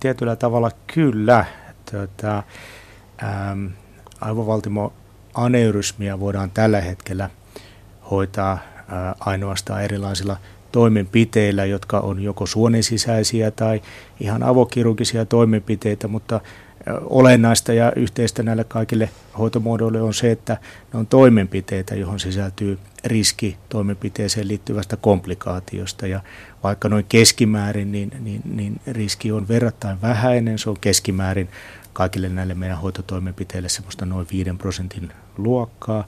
tietyllä tavalla kyllä. Tota, ähm, aivovaltimo aneurysmia voidaan tällä hetkellä hoitaa äh, ainoastaan erilaisilla toimenpiteillä, jotka on joko suonen sisäisiä tai ihan avokirurgisia toimenpiteitä, mutta olennaista ja yhteistä näille kaikille hoitomuodoille on se, että ne on toimenpiteitä, johon sisältyy riski toimenpiteeseen liittyvästä komplikaatiosta. Ja vaikka noin keskimäärin, niin, niin, niin riski on verrattain vähäinen, se on keskimäärin kaikille näille meidän hoitotoimenpiteille semmoista noin 5 prosentin luokkaa,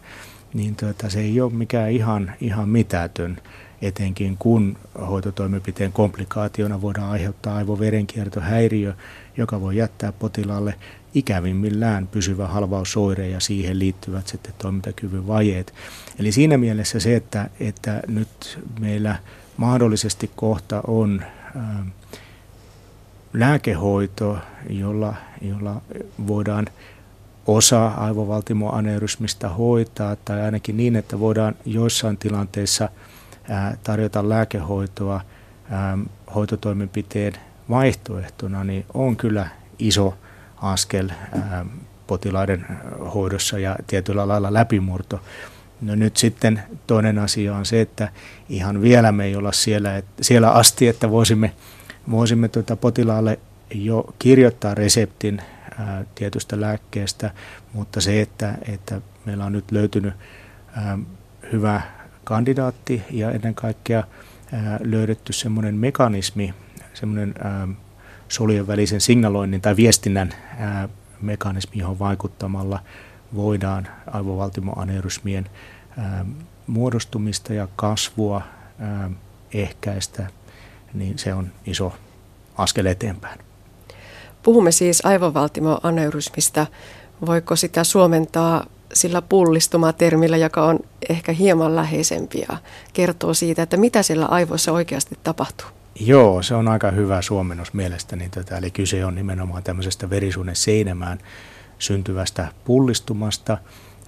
niin tuota, se ei ole mikään ihan, ihan mitätön etenkin kun hoitotoimenpiteen komplikaationa voidaan aiheuttaa aivoverenkiertohäiriö, joka voi jättää potilaalle ikävimmillään pysyvä halvausoire ja siihen liittyvät sitten toimintakyvyn vajeet. Eli siinä mielessä se, että, että nyt meillä mahdollisesti kohta on ää, lääkehoito, jolla, jolla voidaan osa aivovaltimoaneurysmista hoitaa, tai ainakin niin, että voidaan joissain tilanteissa – tarjota lääkehoitoa hoitotoimenpiteen vaihtoehtona, niin on kyllä iso askel potilaiden hoidossa ja tietyllä lailla läpimurto. No nyt sitten toinen asia on se, että ihan vielä me ei olla siellä, että, siellä asti, että voisimme, voisimme tuota potilaalle jo kirjoittaa reseptin ää, tietystä lääkkeestä, mutta se, että, että meillä on nyt löytynyt ää, hyvä kandidaatti ja ennen kaikkea löydetty semmoinen mekanismi, semmoinen solujen välisen signaloinnin tai viestinnän mekanismi, johon vaikuttamalla voidaan aivovaltimoaneurysmien muodostumista ja kasvua ehkäistä, niin se on iso askel eteenpäin. Puhumme siis aivovaltimoaneurysmista. Voiko sitä suomentaa sillä pullistumatermillä, joka on ehkä hieman läheisempi ja kertoo siitä, että mitä siellä aivoissa oikeasti tapahtuu. Joo, se on aika hyvä suomennos mielestäni. Tätä, eli kyse on nimenomaan tämmöisestä verisuonen seinämään syntyvästä pullistumasta,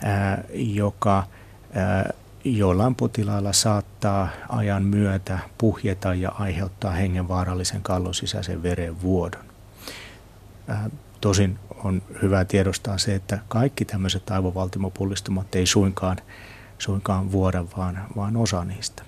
ää, joka ää, jollain potilailla saattaa ajan myötä puhjeta ja aiheuttaa hengenvaarallisen kallon sisäisen verenvuodon. Ää, tosin on hyvä tiedostaa se, että kaikki tämmöiset aivovaltimopullistumat ei suinkaan, suinkaan vuoda, vaan, vaan osa niistä.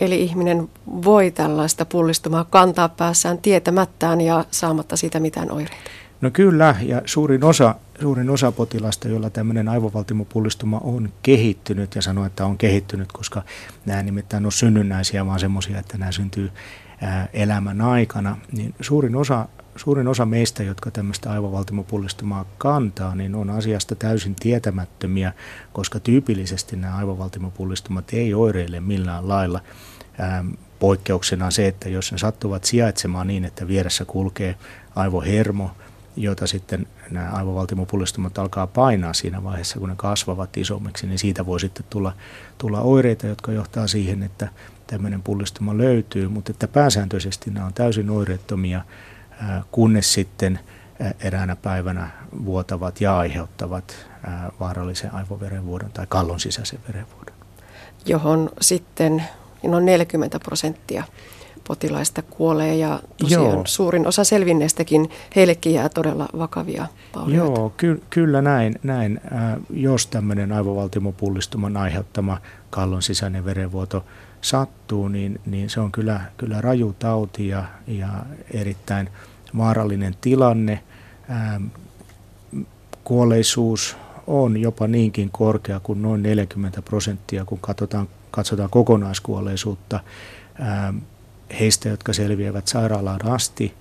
Eli ihminen voi tällaista pullistumaa kantaa päässään tietämättään ja saamatta siitä mitään oireita. No kyllä, ja suurin osa, suurin osa potilasta, joilla tämmöinen aivovaltimopullistuma on kehittynyt, ja sanoo, että on kehittynyt, koska nämä nimittäin on synnynnäisiä, vaan semmoisia, että nämä syntyy elämän aikana, niin suurin osa suurin osa meistä, jotka tämmöistä aivovaltimopullistumaa kantaa, niin on asiasta täysin tietämättömiä, koska tyypillisesti nämä aivovaltimopullistumat ei oireille millään lailla. Ähm, poikkeuksena se, että jos ne sattuvat sijaitsemaan niin, että vieressä kulkee aivohermo, jota sitten nämä aivovaltimopullistumat alkaa painaa siinä vaiheessa, kun ne kasvavat isommiksi, niin siitä voi sitten tulla, tulla oireita, jotka johtaa siihen, että tämmöinen pullistuma löytyy, mutta että pääsääntöisesti nämä on täysin oireettomia kunnes sitten eräänä päivänä vuotavat ja aiheuttavat vaarallisen aivoverenvuodon tai kallon sisäisen verenvuodon. Johon sitten noin 40 prosenttia potilaista kuolee ja tosiaan Joo. suurin osa selvinneistäkin heillekin jää todella vakavia vaurioita. Joo, ky- kyllä näin. näin. Äh, jos tämmöinen aivovaltimopullistuman aiheuttama kallon sisäinen verenvuoto sattuu, niin, niin se on kyllä, kyllä raju tauti ja, ja erittäin vaarallinen tilanne. Ähm, kuolleisuus on jopa niinkin korkea kuin noin 40 prosenttia, kun katsotaan, katsotaan kokonaiskuolleisuutta ähm, heistä, jotka selviävät sairaalaan asti,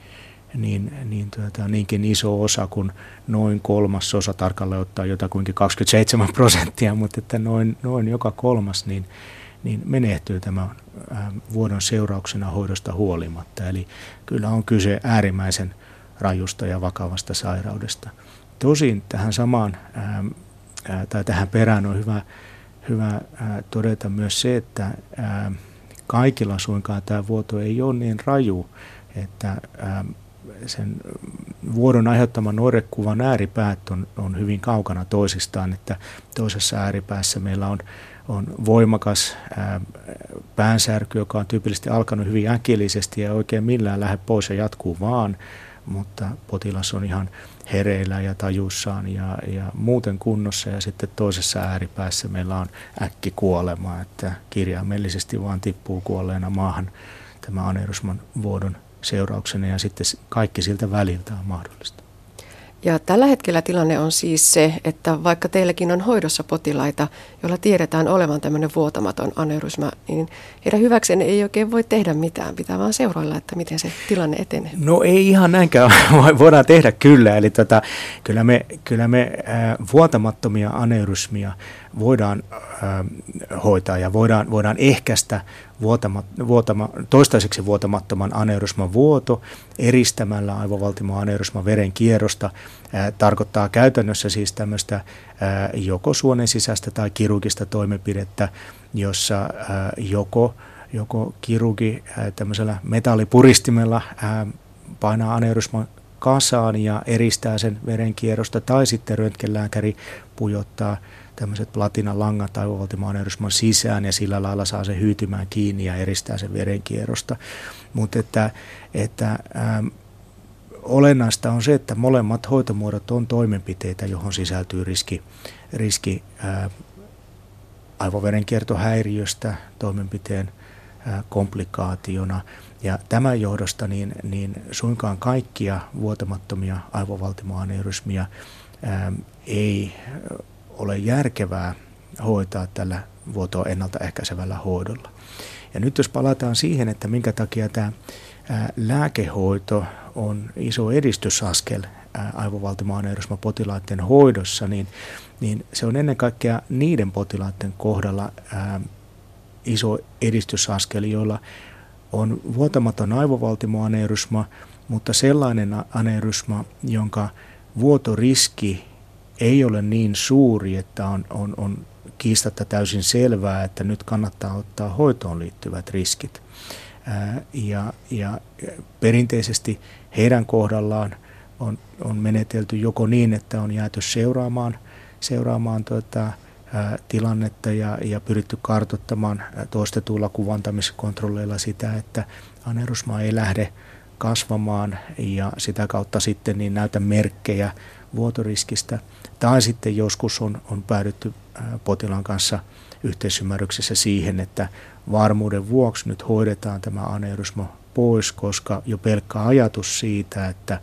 niin, niin tuota, niinkin iso osa kuin noin kolmasosa, tarkalleen ottaa jotakuinkin 27 prosenttia, mutta että noin, noin joka kolmas, niin, niin menehtyy tämän vuodon seurauksena hoidosta huolimatta. Eli kyllä on kyse äärimmäisen rajusta ja vakavasta sairaudesta. Tosin tähän samaan tai tähän perään on hyvä, hyvä todeta myös se, että kaikilla suinkaan tämä vuoto ei ole niin raju, että sen vuodon aiheuttaman oirekuvan ääripäät on, on hyvin kaukana toisistaan, että toisessa ääripäässä meillä on on voimakas ää, päänsärky, joka on tyypillisesti alkanut hyvin äkillisesti ja oikein millään lähde pois ja jatkuu vaan, mutta potilas on ihan hereillä ja tajussaan ja, ja muuten kunnossa ja sitten toisessa ääripäässä meillä on äkki kuolema, että kirjaimellisesti vaan tippuu kuolleena maahan tämä aneurysman vuodon seurauksena ja sitten kaikki siltä väliltä on mahdollista. Ja tällä hetkellä tilanne on siis se, että vaikka teilläkin on hoidossa potilaita, joilla tiedetään olevan tämmöinen vuotamaton aneurysma, niin heidän hyväkseen ei oikein voi tehdä mitään. Pitää vaan seurailla, että miten se tilanne etenee. No ei ihan näinkään voidaan tehdä kyllä. Eli tota, kyllä me, kyllä me äh, vuotamattomia aneurysmia voidaan äh, hoitaa ja voidaan, voidaan ehkäistä vuotama, vuotama, toistaiseksi vuotamattoman aneurysman vuoto eristämällä aivovaltimon aneurysman veren kierrosta. Äh, tarkoittaa käytännössä siis tämmöistä äh, joko suonen sisäistä tai kirurgista toimenpidettä, jossa äh, joko, joko kirurgi äh, tämmöisellä metallipuristimella äh, painaa aneurysman kasaan ja eristää sen verenkierrosta, tai sitten röntgenlääkäri pujottaa tämmöiset platinan langat aivovaltimoaneurysman sisään ja sillä lailla saa se hyytymään kiinni ja eristää sen verenkierrosta. Mutta että, että ähm, olennaista on se, että molemmat hoitomuodot on toimenpiteitä, johon sisältyy riski, riski ää, aivoverenkiertohäiriöstä toimenpiteen ää, komplikaationa. Ja tämän johdosta niin, niin suinkaan kaikkia vuotamattomia aivovaltimoaneurysmia ää, ei ole järkevää hoitaa tällä vuotoa ennaltaehkäisevällä hoidolla. Ja nyt jos palataan siihen, että minkä takia tämä lääkehoito on iso edistysaskel aivovaltimoaneurysma potilaiden hoidossa, niin, niin se on ennen kaikkea niiden potilaiden kohdalla ää, iso edistysaskel, joilla on vuotamaton aivovaltimoaneurysma, mutta sellainen aneurysma, jonka vuotoriski ei ole niin suuri, että on, on, on kiistatta täysin selvää, että nyt kannattaa ottaa hoitoon liittyvät riskit. Ja, ja perinteisesti heidän kohdallaan on, on menetelty joko niin, että on jääty seuraamaan, seuraamaan tuota, ää, tilannetta ja, ja pyritty kartoittamaan toistetuilla kuvantamiskontrolleilla sitä, että anerusma ei lähde kasvamaan ja sitä kautta sitten niin näytä merkkejä vuotoriskistä. Tai sitten joskus on, on päädytty potilaan kanssa yhteisymmärryksessä siihen, että varmuuden vuoksi nyt hoidetaan tämä aneurysma pois, koska jo pelkkä ajatus siitä, että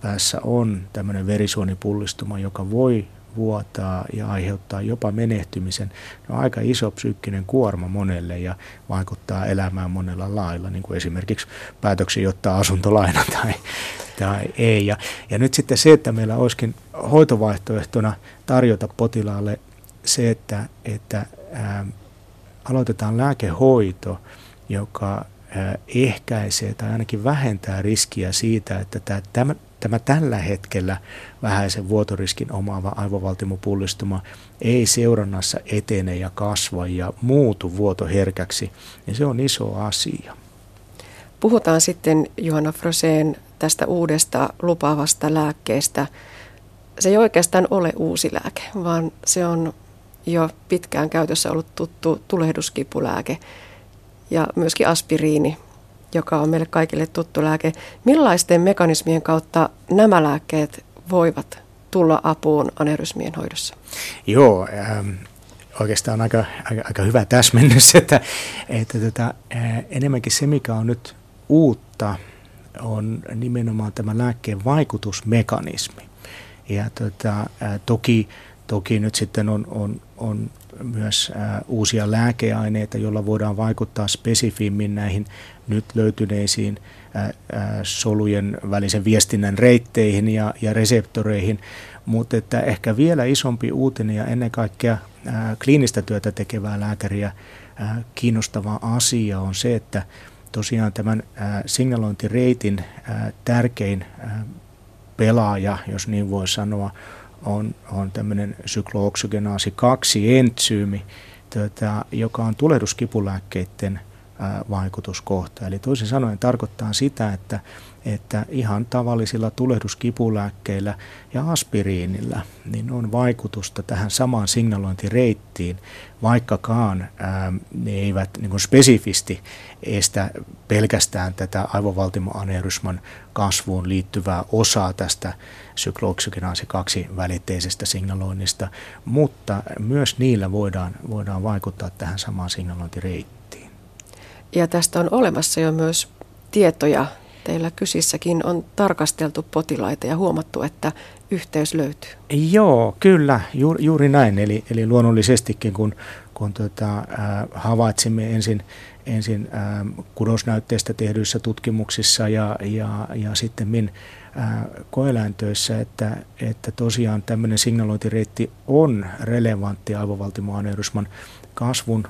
päässä on tämmöinen verisuonipullistuma, joka voi vuotaa ja aiheuttaa jopa menehtymisen, on aika iso psyykkinen kuorma monelle ja vaikuttaa elämään monella lailla, niin kuin esimerkiksi päätöksiä ottaa asuntolaina tai, tai ei. Ja, ja nyt sitten se, että meillä olisikin hoitovaihtoehtona tarjota potilaalle se, että, että ää, aloitetaan lääkehoito, joka ää, ehkäisee tai ainakin vähentää riskiä siitä, että tämä, tämä, tällä hetkellä vähäisen vuotoriskin omaava aivovaltimopullistuma ei seurannassa etene ja kasva ja muutu vuotoherkäksi, niin se on iso asia. Puhutaan sitten Johanna Froseen tästä uudesta lupaavasta lääkkeestä. Se ei oikeastaan ole uusi lääke, vaan se on jo pitkään käytössä ollut tuttu tulehduskipulääke ja myöskin aspiriini, joka on meille kaikille tuttu lääke. Millaisten mekanismien kautta nämä lääkkeet voivat tulla apuun anerysmien hoidossa? Joo, ähm, oikeastaan aika, aika, aika hyvä täsmennys, että, että tota, äh, enemmänkin se, mikä on nyt uutta, on nimenomaan tämä lääkkeen vaikutusmekanismi. Ja tota, äh, toki, toki nyt sitten on, on, on myös äh, uusia lääkeaineita, joilla voidaan vaikuttaa spesifimmin näihin nyt löytyneisiin äh, äh, solujen välisen viestinnän reitteihin ja, ja reseptoreihin, mutta että ehkä vielä isompi uutinen ja ennen kaikkea kliinistä työtä tekevää lääkäriä kiinnostava asia on se, että tosiaan tämän signalointireitin tärkein pelaaja, jos niin voi sanoa, on, on tämmöinen syklooksygeenaasi 2 entsyymi, tota, joka on tulehduskipulääkkeiden vaikutuskohta. Eli toisin sanoen tarkoittaa sitä, että, että ihan tavallisilla tulehduskipulääkkeillä ja aspiriinilla niin on vaikutusta tähän samaan signalointireittiin, vaikkakaan ää, ne eivät niin spesifisti estä pelkästään tätä aivovaltimoaneurysman kasvuun liittyvää osaa tästä syklooksykinaasi 2 välitteisestä signaloinnista, mutta myös niillä voidaan, voidaan vaikuttaa tähän samaan signalointireittiin. Ja tästä on olemassa jo myös tietoja. Teillä kysissäkin on tarkasteltu potilaita ja huomattu, että yhteys löytyy. Joo, kyllä, juuri, juuri näin. Eli, eli luonnollisestikin, kun, kun tota, äh, havaitsimme ensin, ensin äh, kudosnäytteistä tehdyissä tutkimuksissa ja, ja, ja sitten min äh, koeläintöissä, että, että tosiaan tämmöinen signalointireitti on relevantti aivovaltimoaneurysman kasvun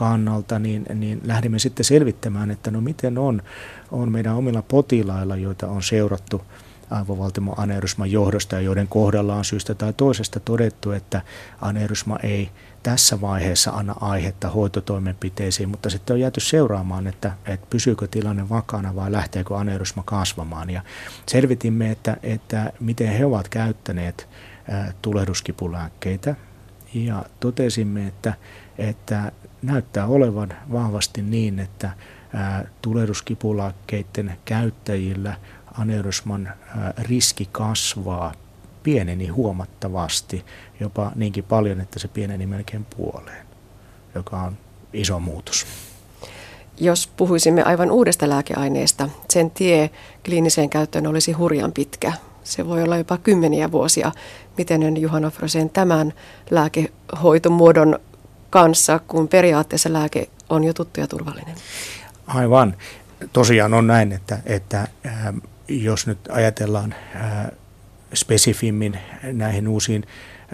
kannalta, niin, niin lähdimme sitten selvittämään, että no miten on, on meidän omilla potilailla, joita on seurattu aivovaltimoaneurysman johdosta ja joiden kohdalla on syystä tai toisesta todettu, että aneurysma ei tässä vaiheessa anna aihetta hoitotoimenpiteisiin, mutta sitten on jääty seuraamaan, että, että pysyykö tilanne vakana vai lähteekö aneurysma kasvamaan. Ja selvitimme, että, että miten he ovat käyttäneet tulehduskipulääkkeitä ja totesimme, että, että näyttää olevan vahvasti niin, että tulehduskipulääkkeiden käyttäjillä aneurysman riski kasvaa pieneni huomattavasti, jopa niinkin paljon, että se pieneni melkein puoleen, joka on iso muutos. Jos puhuisimme aivan uudesta lääkeaineesta, sen tie kliiniseen käyttöön olisi hurjan pitkä. Se voi olla jopa kymmeniä vuosia. Miten on Juhana Frosen tämän lääkehoitomuodon kanssa, kun periaatteessa lääke on jo tuttu ja turvallinen? Aivan. Tosiaan on näin, että, että äh, jos nyt ajatellaan äh, spesifimmin näihin uusiin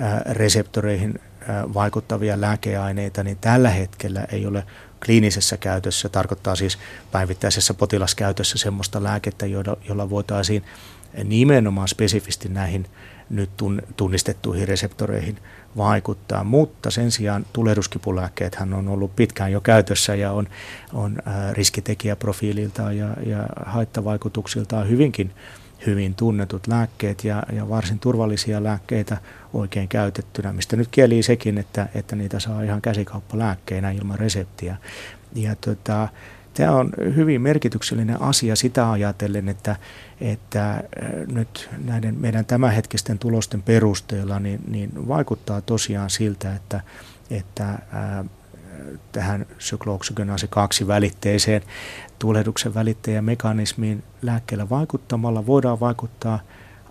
äh, reseptoreihin äh, vaikuttavia lääkeaineita, niin tällä hetkellä ei ole kliinisessä käytössä, tarkoittaa siis päivittäisessä potilaskäytössä semmoista lääkettä, jolla, jolla voitaisiin nimenomaan spesifisti näihin nyt tunnistettuihin reseptoreihin vaikuttaa, mutta sen sijaan tulehduskipulääkkeethän on ollut pitkään jo käytössä ja on, on riskitekijäprofiililtaan ja, ja haittavaikutuksiltaan hyvinkin hyvin tunnetut lääkkeet ja, ja varsin turvallisia lääkkeitä oikein käytettynä, mistä nyt kieli sekin, että, että niitä saa ihan käsikauppalääkkeinä ilman reseptiä. Ja tota, Tämä on hyvin merkityksellinen asia sitä ajatellen, että, että äh, nyt näiden meidän tämänhetkisten tulosten perusteella niin, niin vaikuttaa tosiaan siltä, että, että äh, tähän syklooksygenoasi 2 välitteiseen tulehduksen välittäjämekanismiin lääkkeellä vaikuttamalla voidaan vaikuttaa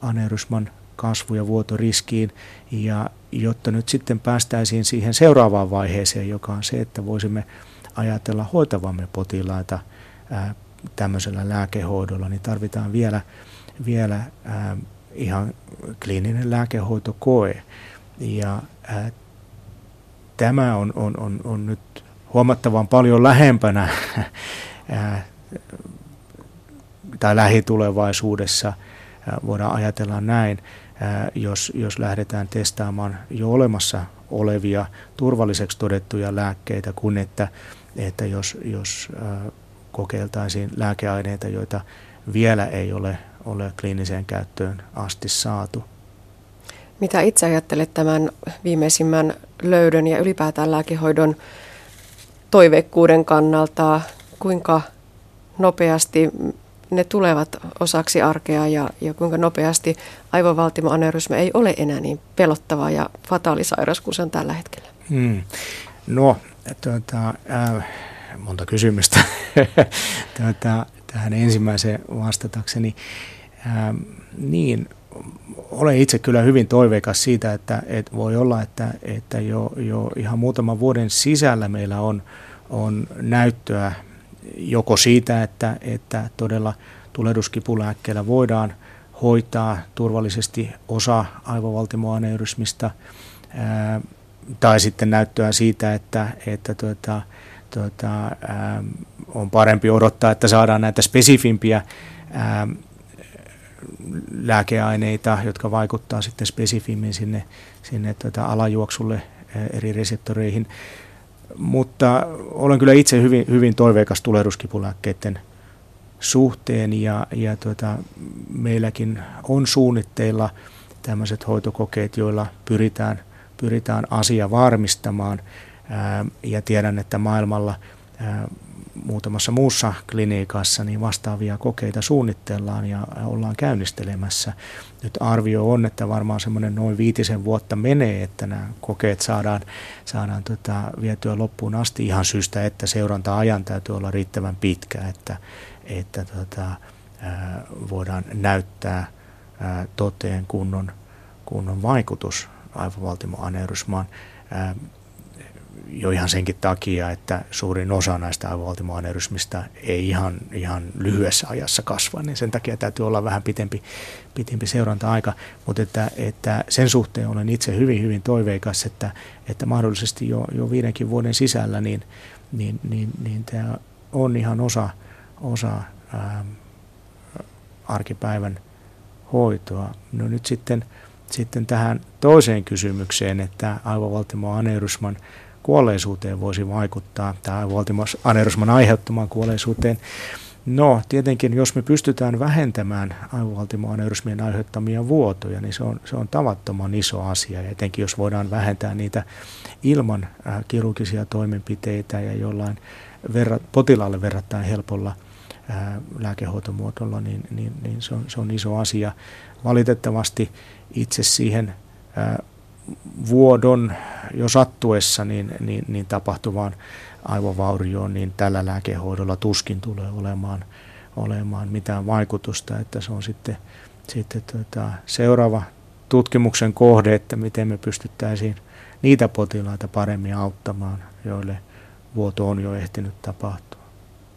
aneurysman kasvu- ja vuotoriskiin. Ja jotta nyt sitten päästäisiin siihen seuraavaan vaiheeseen, joka on se, että voisimme ajatella hoitavamme potilaita ää, tämmöisellä lääkehoidolla, niin tarvitaan vielä, vielä ää, ihan kliininen lääkehoitokoe. Ja ää, tämä on, on, on, on nyt huomattavan paljon lähempänä ää, tai lähitulevaisuudessa voidaan ajatella näin, jos, jos lähdetään testaamaan jo olemassa olevia turvalliseksi todettuja lääkkeitä, kun että että jos, jos kokeiltaisiin lääkeaineita, joita vielä ei ole, ole kliiniseen käyttöön asti saatu. Mitä itse ajattelet tämän viimeisimmän löydön ja ylipäätään lääkehoidon toiveikkuuden kannalta? Kuinka nopeasti ne tulevat osaksi arkea ja, ja kuinka nopeasti aivovaltimoaneurysma ei ole enää niin pelottava ja fataalisairaus kuin se on tällä hetkellä? Hmm. No, tuota, äh, monta kysymystä tuota, tähän ensimmäiseen vastatakseni. Äh, niin, olen itse kyllä hyvin toiveikas siitä, että, että voi olla, että, että jo, jo ihan muutaman vuoden sisällä meillä on, on näyttöä joko siitä, että, että todella tulehduskipulääkkeellä voidaan hoitaa turvallisesti osa aivovaltimoaneurysmistä, tai sitten näyttöä siitä, että, että tuota, tuota, on parempi odottaa, että saadaan näitä spesifimpiä lääkeaineita, jotka vaikuttaa sitten spesifimmin sinne, sinne tuota alajuoksulle eri reseptoreihin. mutta olen kyllä itse hyvin, hyvin toiveikas tulehduskipulääkkeiden suhteen ja, ja tuota, meilläkin on suunnitteilla tämmöiset hoitokokeet, joilla pyritään, pyritään asia varmistamaan ja tiedän, että maailmalla muutamassa muussa klinikassa niin vastaavia kokeita suunnitellaan ja ollaan käynnistelemässä. Nyt arvio on, että varmaan semmoinen noin viitisen vuotta menee, että nämä kokeet saadaan, saadaan tota, vietyä loppuun asti ihan syystä, että seuranta-ajan täytyy olla riittävän pitkä, että, että tota, voidaan näyttää ää, toteen kunnon, kunnon vaikutus aivovaltimoaneurysmaan jo ihan senkin takia, että suurin osa näistä aivovaltimoaneurysmista ei ihan, ihan lyhyessä ajassa kasva, niin sen takia täytyy olla vähän pitempi, pitempi seuranta-aika. Mutta että, että sen suhteen olen itse hyvin, hyvin toiveikas, että, että mahdollisesti jo, jo viidenkin vuoden sisällä niin, niin, niin, niin tämä on ihan osa, osa ää, arkipäivän hoitoa. No nyt sitten, sitten tähän toiseen kysymykseen, että aivovaltimoaneurysman kuolleisuuteen voisi vaikuttaa, tämä Valtimos aneurysman aiheuttamaan kuolleisuuteen. No, tietenkin jos me pystytään vähentämään aivovaltimoaneurysmien aiheuttamia vuotoja, niin se on, se on tavattoman iso asia. Ja etenkin jos voidaan vähentää niitä ilman äh, kirurgisia toimenpiteitä ja jollain verra, potilaalle verrattain helpolla äh, lääkehoitomuotolla, niin, niin, niin se, on, se on iso asia. Valitettavasti itse siihen äh, vuodon jo sattuessa niin, niin, niin tapahtuvaan aivovaurioon, niin tällä lääkehoidolla tuskin tulee olemaan, olemaan mitään vaikutusta, että se on sitten, sitten tota, seuraava tutkimuksen kohde, että miten me pystyttäisiin niitä potilaita paremmin auttamaan, joille vuoto on jo ehtinyt tapahtua.